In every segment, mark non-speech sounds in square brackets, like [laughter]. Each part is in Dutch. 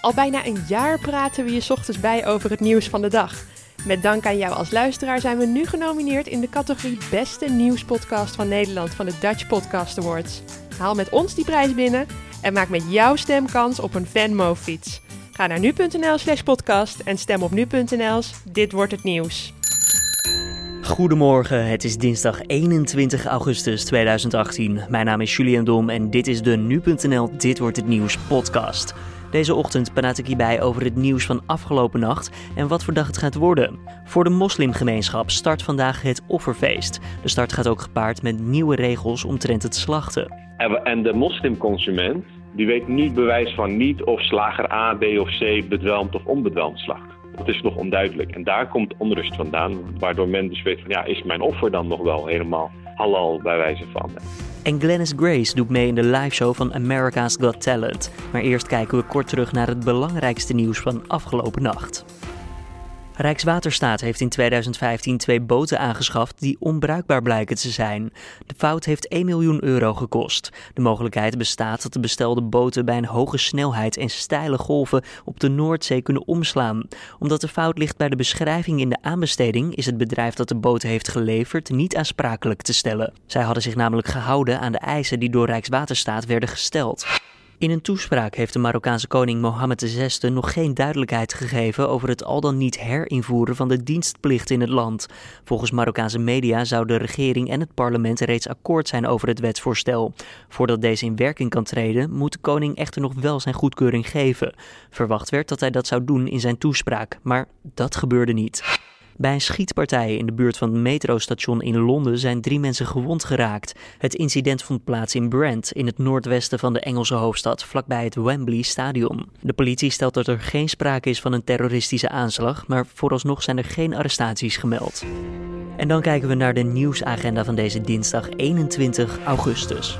Al bijna een jaar praten we je ochtends bij over het nieuws van de dag. Met dank aan jou als luisteraar zijn we nu genomineerd in de categorie Beste Nieuwspodcast van Nederland van de Dutch Podcast Awards. Haal met ons die prijs binnen en maak met jouw stem kans op een Venmo-fiets. Ga naar nu.nl slash podcast en stem op nu.nl. Dit wordt het nieuws. Goedemorgen, het is dinsdag 21 augustus 2018. Mijn naam is Julian Dom en dit is de nu.nl Dit wordt het nieuws podcast. Deze ochtend praat ik hierbij over het nieuws van afgelopen nacht en wat voor dag het gaat worden. Voor de moslimgemeenschap start vandaag het offerfeest. De start gaat ook gepaard met nieuwe regels omtrent het slachten. En de moslimconsument die weet niet bewijs van niet of slager A, B of C bedwelmd of onbedwelmd slacht. Dat is nog onduidelijk. En daar komt onrust vandaan, waardoor men dus weet van ja, is mijn offer dan nog wel helemaal halal bij wijze van. En Glennis Grace doet mee in de liveshow van America's Got Talent. Maar eerst kijken we kort terug naar het belangrijkste nieuws van afgelopen nacht. Rijkswaterstaat heeft in 2015 twee boten aangeschaft die onbruikbaar blijken te zijn. De fout heeft 1 miljoen euro gekost. De mogelijkheid bestaat dat de bestelde boten bij een hoge snelheid en steile golven op de Noordzee kunnen omslaan. Omdat de fout ligt bij de beschrijving in de aanbesteding, is het bedrijf dat de boten heeft geleverd niet aansprakelijk te stellen. Zij hadden zich namelijk gehouden aan de eisen die door Rijkswaterstaat werden gesteld. In een toespraak heeft de Marokkaanse koning Mohammed VI nog geen duidelijkheid gegeven over het al dan niet herinvoeren van de dienstplicht in het land. Volgens Marokkaanse media zou de regering en het parlement reeds akkoord zijn over het wetsvoorstel. Voordat deze in werking kan treden, moet de koning echter nog wel zijn goedkeuring geven. Verwacht werd dat hij dat zou doen in zijn toespraak, maar dat gebeurde niet. Bij een schietpartij in de buurt van het metrostation in Londen zijn drie mensen gewond geraakt. Het incident vond plaats in Brent, in het noordwesten van de Engelse hoofdstad, vlakbij het Wembley Stadion. De politie stelt dat er geen sprake is van een terroristische aanslag, maar vooralsnog zijn er geen arrestaties gemeld. En dan kijken we naar de nieuwsagenda van deze dinsdag 21 augustus.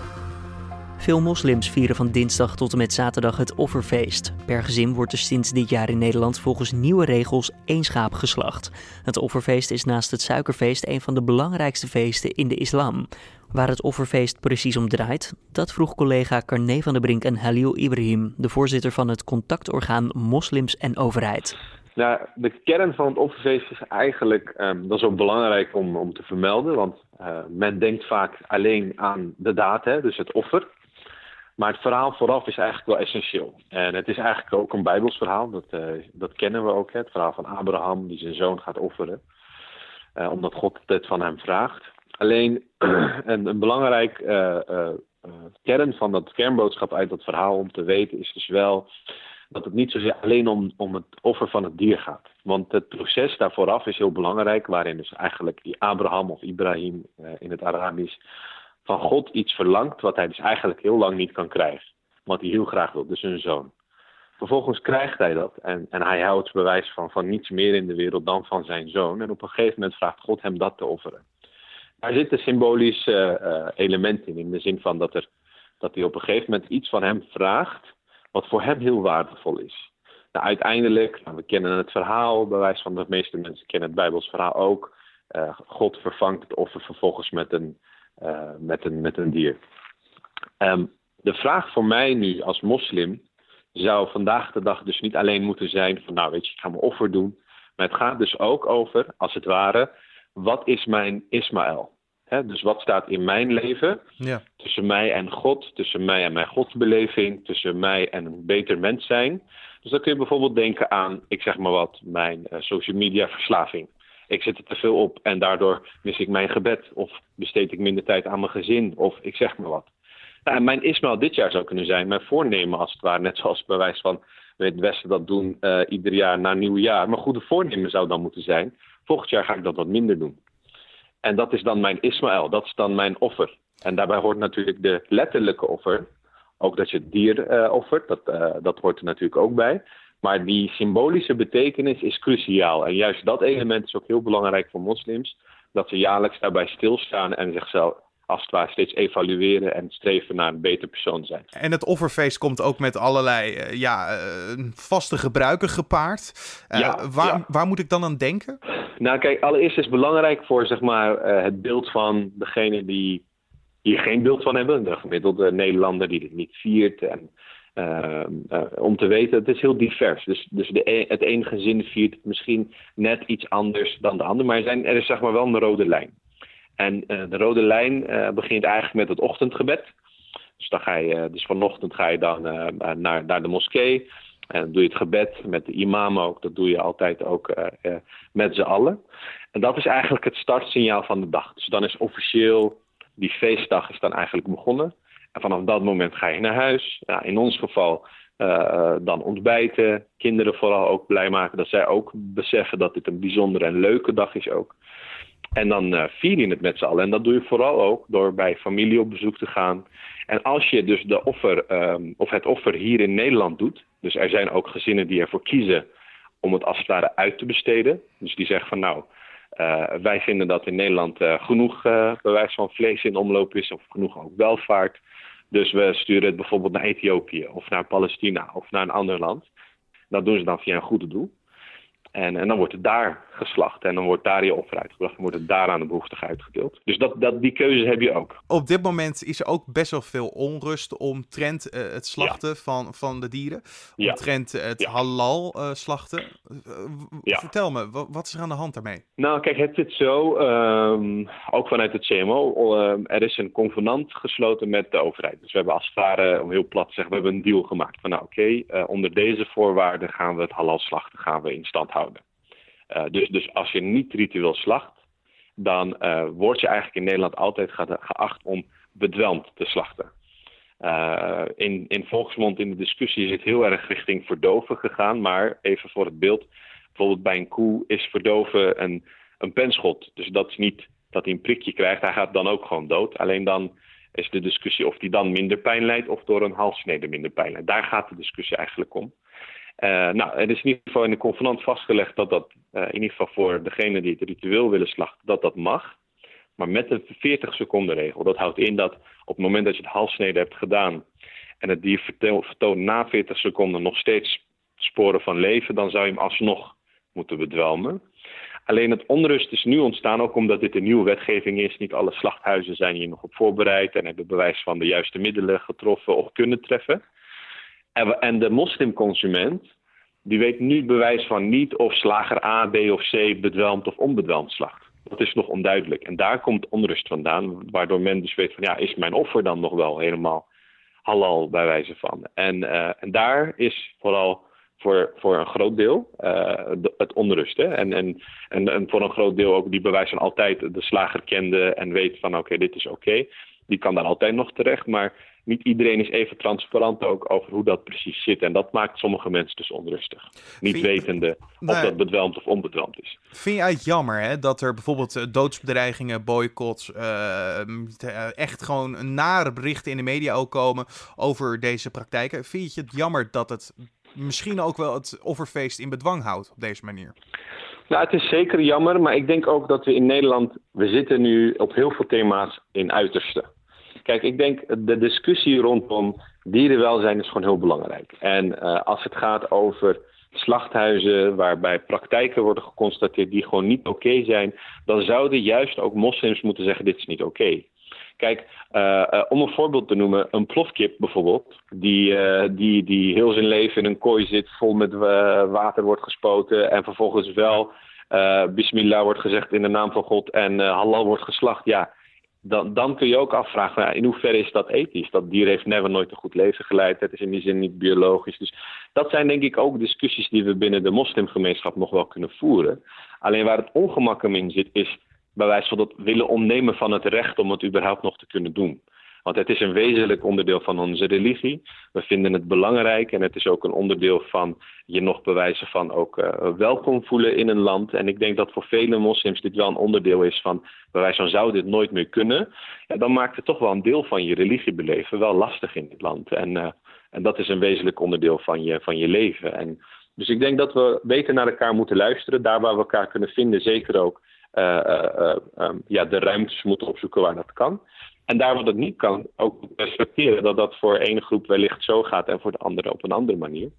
Veel moslims vieren van dinsdag tot en met zaterdag het offerfeest. Per gezin wordt er sinds dit jaar in Nederland volgens nieuwe regels één schaap geslacht. Het offerfeest is naast het suikerfeest een van de belangrijkste feesten in de islam. Waar het offerfeest precies om draait, dat vroeg collega Carne van der Brink en Halil Ibrahim, de voorzitter van het contactorgaan Moslims en Overheid. Nou, de kern van het offerfeest is eigenlijk, um, dat is ook belangrijk om, om te vermelden, want uh, men denkt vaak alleen aan de daad, dus het offer. Maar het verhaal vooraf is eigenlijk wel essentieel. En het is eigenlijk ook een Bijbels verhaal. Dat, uh, dat kennen we ook. Het verhaal van Abraham die zijn zoon gaat offeren. Uh, omdat God het van hem vraagt. Alleen [clears throat] een, een belangrijk uh, kern van dat kernboodschap uit dat verhaal om te weten is dus wel dat het niet zozeer alleen om, om het offer van het dier gaat. Want het proces daar vooraf is heel belangrijk, waarin dus eigenlijk die Abraham of Ibrahim in het Arabisch van God iets verlangt wat hij dus eigenlijk heel lang niet kan krijgen. Wat hij heel graag wil, dus een zoon. Vervolgens krijgt hij dat en, en hij houdt bewijs van, van niets meer in de wereld dan van zijn zoon. En op een gegeven moment vraagt God hem dat te offeren. Daar zit een symbolisch uh, element in, in de zin van dat, er, dat hij op een gegeven moment iets van hem vraagt wat voor hem heel waardevol is. Nou, uiteindelijk, nou, we kennen het verhaal, bewijs van de meeste mensen kennen het Bijbels verhaal ook. Uh, God vervangt het offer vervolgens met een, uh, met, een, met een dier. Um, de vraag voor mij nu als moslim zou vandaag de dag dus niet alleen moeten zijn van nou weet je, ik ga mijn offer doen. Maar het gaat dus ook over, als het ware, wat is mijn Ismaël? He, dus wat staat in mijn leven ja. tussen mij en God, tussen mij en mijn godsbeleving, tussen mij en een beter mens zijn. Dus dan kun je bijvoorbeeld denken aan, ik zeg maar wat, mijn uh, social media verslaving ik zit er te veel op en daardoor mis ik mijn gebed. Of besteed ik minder tijd aan mijn gezin. Of ik zeg maar wat. Nou, mijn Ismaël dit jaar zou kunnen zijn, mijn voornemen als het ware. Net zoals bij van het Westen dat doen uh, ieder jaar na nieuwjaar. Maar goede voornemen zou dan moeten zijn. Volgend jaar ga ik dat wat minder doen. En dat is dan mijn Ismaël, dat is dan mijn offer. En daarbij hoort natuurlijk de letterlijke offer. Ook dat je het dier uh, offert, dat, uh, dat hoort er natuurlijk ook bij. Maar die symbolische betekenis is cruciaal. En juist dat element is ook heel belangrijk voor moslims. Dat ze jaarlijks daarbij stilstaan en zichzelf als het ware steeds evalueren en streven naar een beter persoon zijn. En het offerfeest komt ook met allerlei uh, ja, uh, vaste gebruiken gepaard. Uh, ja, waar, ja. waar, moet ik dan aan denken? Nou kijk, allereerst is het belangrijk voor zeg maar, het beeld van degene die hier geen beeld van hebben. De gemiddelde Nederlander die dit niet viert. En om te weten, het is heel divers. Dus, dus de, e, het ene gezin viert misschien net iets anders dan de ander. Maar er, zijn, er is zeg maar wel een rode lijn. En de rode lijn begint eigenlijk met het ochtendgebed. Dus, dan ga je, dus vanochtend ga je dan naar, naar de moskee. En dan doe je het gebed met de imam ook. Dat doe je altijd ook met z'n allen. En dat is eigenlijk het startsignaal van de dag. Dus dan is officieel die feestdag is dan eigenlijk begonnen. En vanaf dat moment ga je naar huis. Ja, in ons geval uh, dan ontbijten. Kinderen vooral ook blij maken dat zij ook beseffen dat dit een bijzondere en leuke dag is ook. En dan uh, vier je het met z'n allen. En dat doe je vooral ook door bij familie op bezoek te gaan. En als je dus de offer, um, of het offer hier in Nederland doet, dus er zijn ook gezinnen die ervoor kiezen om het als uit te besteden. Dus die zeggen van nou, wij vinden dat in Nederland genoeg bewijs van vlees in omloop is of genoeg ook welvaart. Dus we sturen het bijvoorbeeld naar Ethiopië of naar Palestina of naar een ander land. Dat doen ze dan via een goede doel. En, en dan wordt het daar geslacht en dan wordt daar je offer uitgebracht. Dan wordt het daar aan de behoeftigen uitgedeeld. Dus dat, dat, die keuze heb je ook. Op dit moment is er ook best wel veel onrust omtrent uh, het slachten van, van de dieren. Omtrent ja. het halal uh, slachten. Uh, vertel me, wat is er aan de hand daarmee? Nou, kijk, het zit zo, um, ook vanuit het CMO. Um, er is een convenant gesloten met de overheid. Dus we hebben als het ware, om heel plat te zeggen, we hebben een deal gemaakt. Van nou, oké, okay, onder deze voorwaarden gaan we het halal slachten gaan we in stand houden. Uh, dus, dus als je niet ritueel slacht, dan uh, word je eigenlijk in Nederland altijd geacht om bedwelmd te slachten. Uh, in, in volksmond in de discussie is het heel erg richting verdoven gegaan, maar even voor het beeld, bijvoorbeeld bij een koe is verdoven een, een penschot. Dus dat is niet dat hij een prikje krijgt, hij gaat dan ook gewoon dood. Alleen dan is de discussie of hij dan minder pijn leidt of door een halssnede minder pijn leidt. Daar gaat de discussie eigenlijk om. Uh, nou, het is in ieder geval in de convenant vastgelegd dat dat uh, in ieder geval voor degene die het ritueel willen slachten, dat dat mag. Maar met een 40 seconden regel. Dat houdt in dat op het moment dat je het halssnede hebt gedaan en het dier vertoont na 40 seconden nog steeds sporen van leven, dan zou je hem alsnog moeten bedwelmen. Alleen het onrust is nu ontstaan, ook omdat dit een nieuwe wetgeving is. Niet alle slachthuizen zijn hier nog op voorbereid en hebben bewijs van de juiste middelen getroffen of kunnen treffen. En, de moslimconsument, die weet nu bewijs van niet of slager A, B of C bedwelmd of onbedwelmd slacht. Dat is nog onduidelijk. En daar komt onrust vandaan, waardoor men dus weet van ja, is mijn offer dan nog wel helemaal halal bij wijze van. En, uh, en daar is vooral voor, voor een groot deel uh, het onrust. Hè? En, en, en, en, voor een groot deel ook die bewijs van altijd de slager kende en weet van oké, dit is oké. Die kan daar altijd nog terecht, maar niet iedereen is even transparant ook over hoe dat precies zit. En dat maakt sommige mensen dus onrustig. Niet wetende of dat bedwelmd of onbedwelmd is. Vind je het jammer hè, dat er bijvoorbeeld uh, doodsbedreigingen, boycotts, uh, echt gewoon nare berichten in de media ook komen over deze praktijken? Vind je het jammer dat het misschien ook wel het offerfeest in bedwang houdt op deze manier? Nou, het is zeker jammer, maar ik denk ook dat we in Nederland, we zitten nu op heel veel thema's in uiterste. Kijk, ik denk de discussie rondom dierenwelzijn is gewoon heel belangrijk. En uh, als het gaat over slachthuizen waarbij praktijken worden geconstateerd die gewoon niet oké zijn, dan zouden juist ook moslims moeten zeggen: dit is niet oké. Kijk, uh, uh, om een voorbeeld te noemen, een plofkip bijvoorbeeld, die, die, die heel zijn leven in een kooi zit, vol met water wordt gespoten en vervolgens wel bismillah wordt gezegd in de naam van God en halal wordt geslacht. Ja, dan, dan kun je ook afvragen, nou, in hoeverre is dat ethisch? Dat dier heeft never nooit een goed leven geleid. Het is in die zin niet biologisch. Dus dat zijn denk ik ook discussies die we binnen de moslimgemeenschap nog wel kunnen voeren. Alleen waar het ongemak in zit, is bij wijze van dat willen ontnemen van het recht om het überhaupt nog te kunnen doen. Want het is een wezenlijk onderdeel van onze religie. We vinden het belangrijk en het is ook een onderdeel van je nog bewijzen van ook uh, welkom voelen in een land. En ik denk dat voor vele moslims dit wel een onderdeel is van bewijs van zou dit nooit meer kunnen. Ja, dan maakt het toch wel een deel van je religiebeleven wel lastig in dit land. En, uh, en dat is een wezenlijk onderdeel van je, van je leven. En, dus ik denk dat we beter naar elkaar moeten luisteren, daar waar we elkaar kunnen vinden, zeker ook. Uh, um, ja, de ruimtes moeten opzoeken waar dat kan. En daar wat het niet kan, ook respecteren dat dat voor ene groep wellicht zo gaat en voor de andere op een andere manier.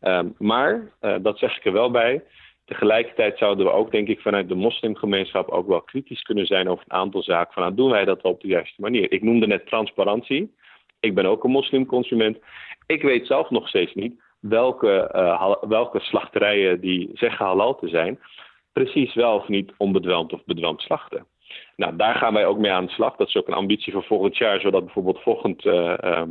Um, maar, uh, dat zeg ik er wel bij, tegelijkertijd zouden we ook, denk ik, vanuit de moslimgemeenschap ook wel kritisch kunnen zijn over een aantal zaken. Van, nou, doen wij dat op de juiste manier? Ik noemde net transparantie. Ik ben ook een moslimconsument. Ik weet zelf nog steeds niet welke, uh, welke slachterijen die zeggen halal te zijn, precies wel of niet onbedwelmd of bedwelmd slachten. Nou, daar gaan wij ook mee aan de slag. Dat is ook een ambitie voor volgend jaar, zodat bijvoorbeeld volgend uh,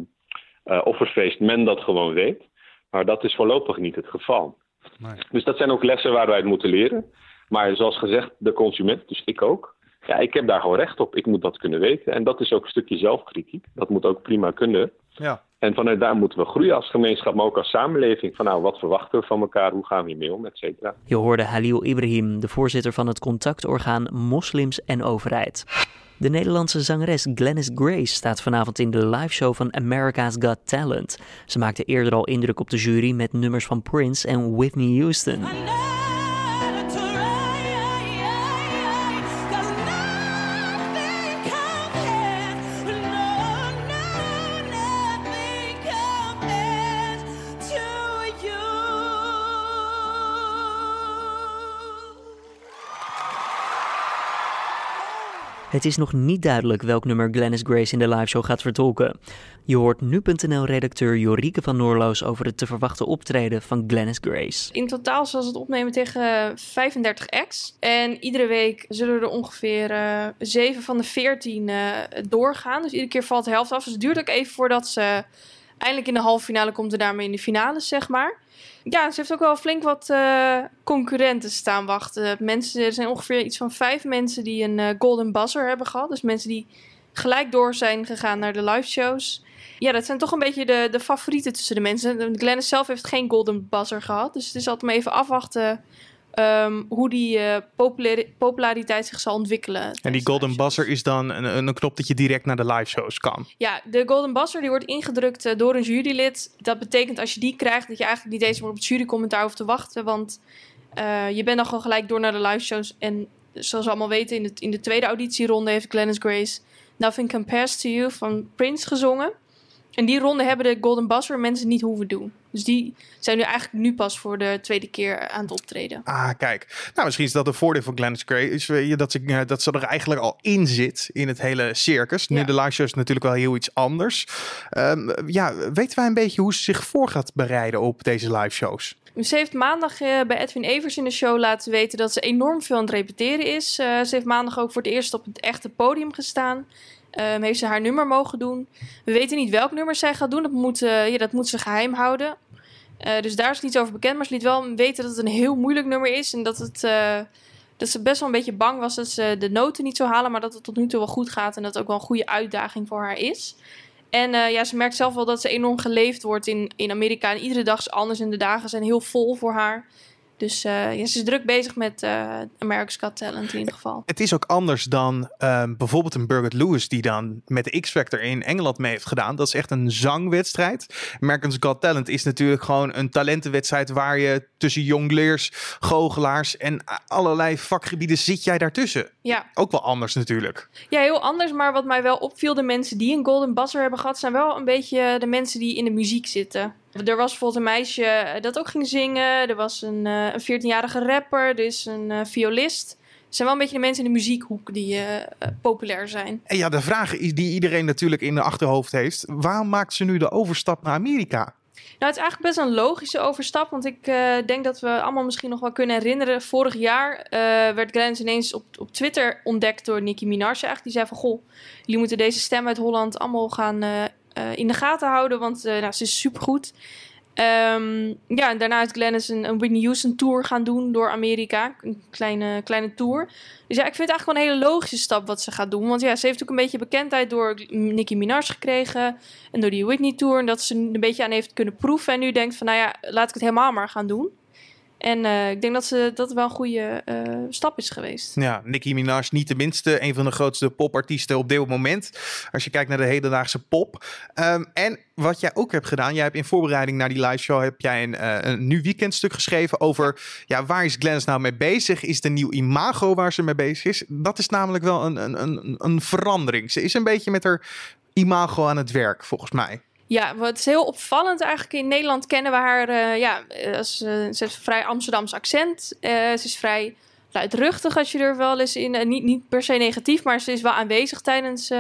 offerfeest men dat gewoon weet. Maar dat is voorlopig niet het geval. Nee. Dus dat zijn ook lessen waar wij het moeten leren. Maar zoals gezegd, de consument, dus ik ook. Ja, ik heb daar gewoon recht op. Ik moet dat kunnen weten. En dat is ook een stukje zelfkritiek. Dat moet ook prima kunnen. Ja. En vanuit daar moeten we groeien als gemeenschap, maar ook als samenleving. Van nou, wat verwachten we van elkaar? Hoe gaan we hiermee om? Et cetera. Je hoorde Halil Ibrahim, de voorzitter van het contactorgaan Moslims en Overheid. De Nederlandse zangeres Glennis Grace staat vanavond in de liveshow van America's Got Talent. Ze maakte eerder al indruk op de jury met nummers van Prince en Whitney Houston. Het is nog niet duidelijk welk nummer Glennis Grace in de liveshow gaat vertolken. Je hoort nu.nl-redacteur Jorike van Noorloos over het te verwachten optreden van Glennis Grace. In totaal zal ze het opnemen tegen 35 acts. En iedere week zullen er ongeveer uh, 7 van de 14 uh, doorgaan. Dus iedere keer valt de helft af. Dus het duurt ook even voordat ze eindelijk in de halve finale komt en daarmee in de finale, zeg maar. Ja, ze heeft ook wel flink wat uh, concurrenten staan wachten. Mensen, er zijn ongeveer iets van vijf mensen die een uh, golden buzzer hebben gehad. Dus mensen die gelijk door zijn gegaan naar de live shows. Ja, dat zijn toch een beetje de, de favorieten tussen de mensen. Glennis zelf heeft geen golden buzzer gehad. Dus het is altijd maar even afwachten Um, hoe die uh, populariteit zich zal ontwikkelen. En die Golden Buzzer is dan een, een, knop dat je direct naar de live shows kan. Ja, de Golden Buzzer die wordt ingedrukt uh, door een jurylid. Dat betekent als je die krijgt dat je eigenlijk niet eens meer op het jurycommentaar hoeft te wachten. Want uh, je bent dan gewoon gelijk door naar de live shows. En zoals we allemaal weten, in de, in de tweede auditieronde heeft Glennis Grace Nothing Compares to You van Prince gezongen. En die ronde hebben de Golden Buzzer mensen niet hoeven doen. Dus die zijn nu eigenlijk nu pas voor de tweede keer aan het optreden. Ah, kijk. Nou, misschien is dat een voordeel van Glennis Grace. Dat ze, dat ze er eigenlijk al in zit in het hele circus. Nu de live show is natuurlijk wel heel iets anders. Um, ja, weten wij een beetje hoe ze zich voor gaat bereiden op deze live shows? Ze heeft maandag uh, bij Edwin Evers in de show laten weten dat ze enorm veel aan het repeteren is. Uh, ze heeft maandag ook voor het eerst op het echte podium gestaan. Um, heeft ze haar nummer mogen doen. We weten niet welk nummer zij gaat doen. Dat moet, uh, ja, dat moet ze geheim houden. Uh, dus daar is niets over bekend. Maar ze liet wel weten dat het een heel moeilijk nummer is. En dat, het, uh, dat ze best wel een beetje bang was dat ze de noten niet zou halen. Maar dat het tot nu toe wel goed gaat. En dat het ook wel een goede uitdaging voor haar is. En ja, ze merkt zelf wel dat ze enorm geleefd wordt in, in Amerika. En iedere dag is anders. En de dagen zijn heel vol voor haar. Dus uh, ja, ze is druk bezig met uh, America's Got Talent in ieder geval. Het is ook anders dan um, bijvoorbeeld een Birgit Lewis die dan met de X-Factor in Engeland mee heeft gedaan. Dat is echt een zangwedstrijd. America's Got Talent is natuurlijk gewoon een talentenwedstrijd waar je tussen jongleers, goochelaars en allerlei vakgebieden zit jij daartussen. Ja. Ook wel anders natuurlijk. Ja, heel anders. Maar wat mij wel opviel, de mensen die een Golden Buzzer hebben gehad, zijn wel een beetje de mensen die in de muziek zitten. Er was bijvoorbeeld een meisje dat ook ging zingen. Er was een, uh, een 14-jarige rapper. Er is een uh, violist. Het zijn wel een beetje de mensen in de muziekhoek die uh, populair zijn. En ja, de vraag die iedereen natuurlijk in de achterhoofd heeft. Waarom maakt ze nu de overstap naar Amerika? Nou, het is eigenlijk best een logische overstap. Want ik uh, denk dat we allemaal misschien nog wel kunnen herinneren. Vorig jaar uh, werd Glennis ineens op, op Twitter ontdekt door Nicki Minaj. Die zei van, goh, jullie moeten deze stem uit Holland allemaal gaan uh, in de gaten houden. Want nou, ze is supergoed. Um, ja, en daarna is Glennis een, een Whitney Houston tour gaan doen door Amerika. Een kleine, kleine tour. Dus ja, ik vind het eigenlijk wel een hele logische stap wat ze gaat doen. Want ja, ze heeft ook een beetje bekendheid door Nicki Minaj gekregen. En door die Whitney tour. En dat ze een beetje aan heeft kunnen proeven. En nu denkt van, nou ja, laat ik het helemaal maar gaan doen. En uh, ik denk dat, ze, dat wel een goede uh, stap is geweest. Ja, Nicki Minaj niet de minste. Een van de grootste popartiesten op dit moment. Als je kijkt naar de hedendaagse pop. Um, en wat jij ook hebt gedaan. Jij hebt in voorbereiding naar die live show... heb jij een, uh, een nu weekendstuk geschreven over... ja, waar is Glennis nou mee bezig? Is een nieuw imago waar ze mee bezig is? Dat is namelijk wel een, een, een, een verandering. Ze is een beetje met haar imago aan het werk, volgens mij. Ja, wat is heel opvallend eigenlijk. In Nederland kennen we haar, uh, ja, als, uh, ze heeft een vrij Amsterdams accent. Ze is vrij luidruchtig als je er wel eens in, niet, niet per se negatief, maar ze is wel aanwezig tijdens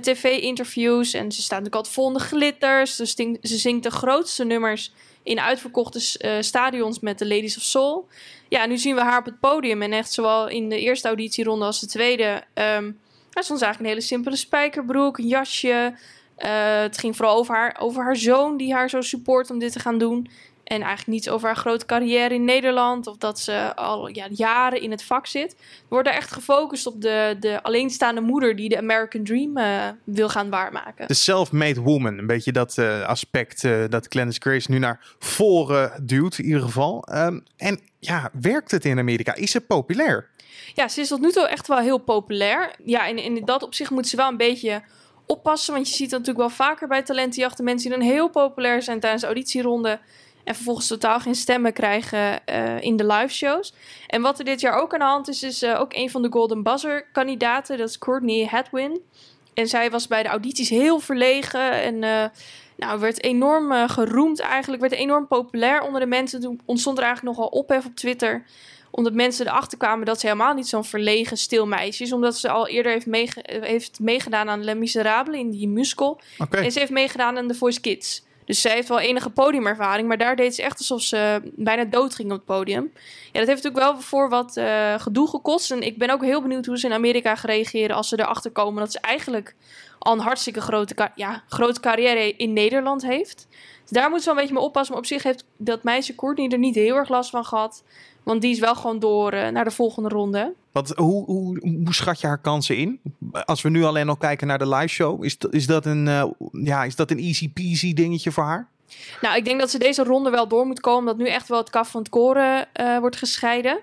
tv-interviews. En ze staat natuurlijk altijd vol de glitters. Ze, stinkt, ze zingt de grootste nummers in uitverkochte stadions met de Ladies of Soul. Ja, nu zien we haar op het podium. En echt zowel in de eerste auditieronde als de tweede... Um, nou, eigenlijk een hele simpele spijkerbroek, een jasje. Uh, het ging vooral over haar, over haar zoon die haar zo support om dit te gaan doen. En eigenlijk niets over haar grote carrière in Nederland. Of dat ze al ja, jaren in het vak zit. We worden echt gefocust op de, de alleenstaande moeder die de American Dream uh, wil gaan waarmaken. De self-made woman. Een beetje dat uh, aspect uh, dat Glennis Grace nu naar voren duwt in ieder geval. Um, en ja, werkt het in Amerika? Is ze populair? Ja, ze is tot nu toe echt wel heel populair. Ja, en in dat opzicht moet ze wel een beetje oppassen. Want je ziet dat natuurlijk wel vaker bij talentenjachten. Mensen die dan heel populair zijn tijdens de auditieronde en vervolgens totaal geen stemmen krijgen uh, in de live shows. En wat er dit jaar ook aan de hand is, is uh, ook een van de Golden Buzzer kandidaten. Dat is Courtney Hadwin. En zij was bij de audities heel verlegen en uh, nou, werd enorm geroemd eigenlijk. Werd enorm populair onder de mensen. Toen ontstond er eigenlijk nogal ophef op Twitter omdat mensen erachter kwamen dat ze helemaal niet zo'n verlegen, stil meisje is. Omdat ze al eerder heeft, meege heeft meegedaan aan Les Miserables in die musical. Okay. En ze heeft meegedaan aan The Voice Kids. Dus zij heeft wel enige podiumervaring, maar daar deed ze echt alsof ze bijna dood ging op het podium. Ja, dat heeft natuurlijk wel voor wat uh, gedoe gekost. En ik ben ook heel benieuwd hoe ze in Amerika gaan reageren als ze erachter komen dat ze eigenlijk al een hartstikke grote, ja, grote carrière in Nederland heeft. Dus daar moet ze wel een beetje mee oppassen. Maar op zich heeft dat meisje Courtney er niet heel erg last van gehad. Want die is wel gewoon door uh, naar de volgende ronde. Wat, hoe, hoe, hoe schat je haar kansen in? Als we nu alleen al kijken naar de live show, is, is, dat, een, uh, ja, is dat een easy peasy dingetje voor haar? Nou, ik denk dat ze deze ronde wel door moet komen. Dat nu echt wel het kaf van het koren uh, wordt gescheiden.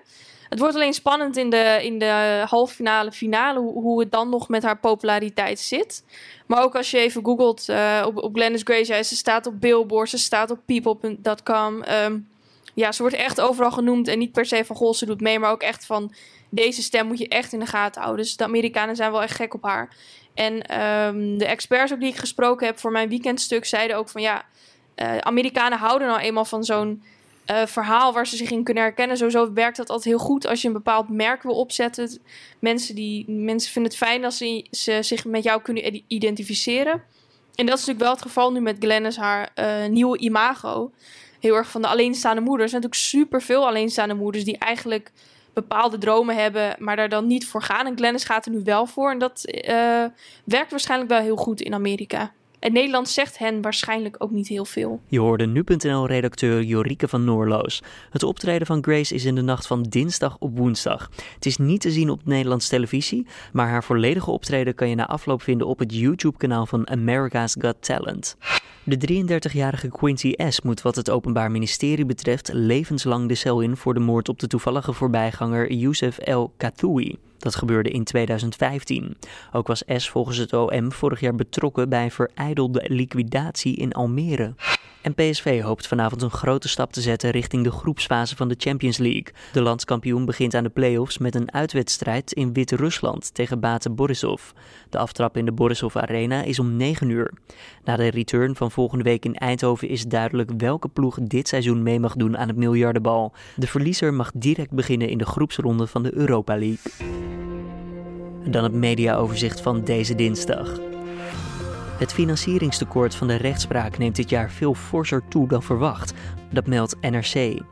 Het wordt alleen spannend in de, in de halve finale, finale, hoe, hoe het dan nog met haar populariteit zit. Maar ook als je even googelt uh, op, op Glennis Grace, ze staat op Billboard, ze staat op people.com. Um, ja, ze wordt echt overal genoemd en niet per se van goh, ze doet mee, maar ook echt van deze stem moet je echt in de gaten houden. Dus de Amerikanen zijn wel echt gek op haar. En um, de experts ook die ik gesproken heb voor mijn weekendstuk zeiden ook van ja, uh, Amerikanen houden nou eenmaal van zo'n uh, verhaal waar ze zich in kunnen herkennen. Sowieso werkt dat altijd heel goed als je een bepaald merk wil opzetten. Mensen, die, mensen vinden het fijn als ze, zich met jou kunnen identificeren. En dat is natuurlijk wel het geval nu met Glennis, haar uh, nieuwe imago heel erg van de alleenstaande moeders. Er zijn natuurlijk super veel alleenstaande moeders die eigenlijk bepaalde dromen hebben, maar daar dan niet voor gaan. En Glennis gaat er nu wel voor. En dat uh, werkt waarschijnlijk wel heel goed in Amerika. En Nederland zegt hen waarschijnlijk ook niet heel veel. Je hoorde nu.nl-redacteur Jorike van Noorloos. Het optreden van Grace is in de nacht van dinsdag op woensdag. Het is niet te zien op Nederlands televisie, maar haar volledige optreden kan je na afloop vinden op het YouTube-kanaal van America's Got Talent. De 33-jarige Quincy S. moet wat het Openbaar Ministerie betreft levenslang de cel in voor de moord op de toevallige voorbijganger Youssef El Kathoui. Dat gebeurde in 2015. Ook was S volgens het OM vorig jaar betrokken bij verijdelde liquidatie in Almere. En PSV hoopt vanavond een grote stap te zetten richting de groepsfase van de Champions League. De landskampioen begint aan de play-offs met een uitwedstrijd in Wit-Rusland tegen Bate Borisov. De aftrap in de Borisov Arena is om 9 uur. Na de return van volgende week in Eindhoven is duidelijk welke ploeg dit seizoen mee mag doen aan het miljardenbal. De verliezer mag direct beginnen in de groepsronde van de Europa League. Dan het mediaoverzicht van deze dinsdag. Het financieringstekort van de rechtspraak neemt dit jaar veel forser toe dan verwacht. Dat meldt NRC.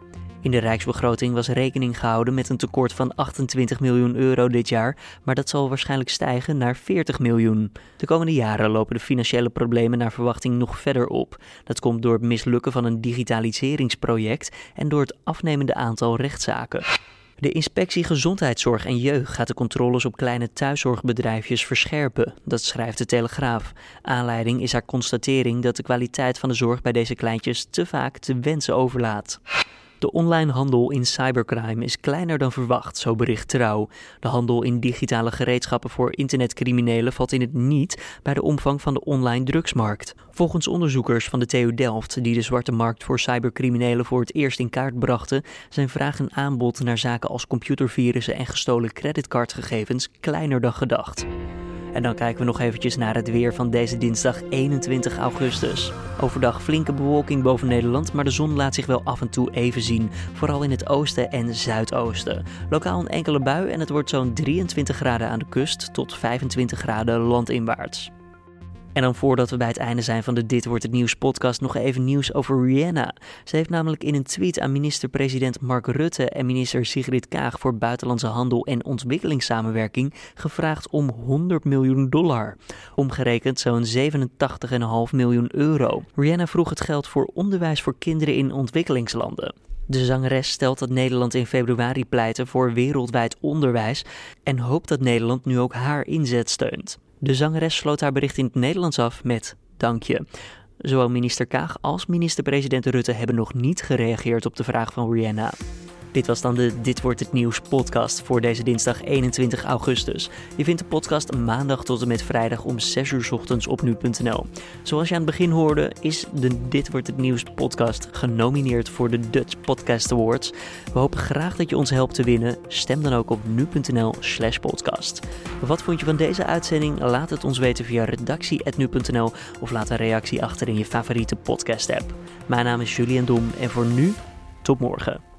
In de Rijksbegroting was rekening gehouden met een tekort van 28 miljoen euro dit jaar, maar dat zal waarschijnlijk stijgen naar 40 miljoen. De komende jaren lopen de financiële problemen naar verwachting nog verder op. Dat komt door het mislukken van een digitaliseringsproject en door het afnemende aantal rechtszaken. De inspectie Gezondheidszorg en Jeugd gaat de controles op kleine thuiszorgbedrijfjes verscherpen, dat schrijft de Telegraaf. Aanleiding is haar constatering dat de kwaliteit van de zorg bij deze kleintjes te vaak te wensen overlaat. De online handel in cybercrime is kleiner dan verwacht, zo bericht Trouw. De handel in digitale gereedschappen voor internetcriminelen valt in het niet bij de omvang van de online drugsmarkt. Volgens onderzoekers van de TU Delft, die de zwarte markt voor cybercriminelen voor het eerst in kaart brachten, zijn vraag en aanbod naar zaken als computervirussen en gestolen creditcardgegevens kleiner dan gedacht. En dan kijken we nog eventjes naar het weer van deze dinsdag 21 augustus. Overdag flinke bewolking boven Nederland, maar de zon laat zich wel af en toe even zien. Vooral in het oosten en zuidoosten. Lokaal een enkele bui en het wordt zo'n 23 graden aan de kust tot 25 graden landinwaarts. En dan voordat we bij het einde zijn van de Dit Wordt Het Nieuws podcast nog even nieuws over Rihanna. Ze heeft namelijk in een tweet aan minister-president Mark Rutte en minister Sigrid Kaag voor Buitenlandse Handel en Ontwikkelingssamenwerking gevraagd om 100 miljoen dollar. Omgerekend zo'n 87,5 miljoen euro. Rihanna vroeg het geld voor onderwijs voor kinderen in ontwikkelingslanden. De zangeres stelt dat Nederland in februari pleitte voor wereldwijd onderwijs en hoopt dat Nederland nu ook haar inzet steunt. De zangeres sloot haar bericht in het Nederlands af met dank je. Zowel minister Kaag als minister-president Rutte hebben nog niet gereageerd op de vraag van Rihanna. Dit was dan de Dit wordt het nieuws podcast voor deze dinsdag 21 augustus. Je vindt de podcast maandag tot en met vrijdag om 6 uur ochtends op nu.nl. Zoals je aan het begin hoorde, is de Dit wordt het nieuws podcast genomineerd voor de Dutch Podcast Awards. We hopen graag dat je ons helpt te winnen. Stem dan ook op nu.nl/slash podcast. Wat vond je van deze uitzending? Laat het ons weten via redactie.nu.nl of laat een reactie achter in je favoriete podcast app. Mijn naam is Julian Dom en voor nu, tot morgen.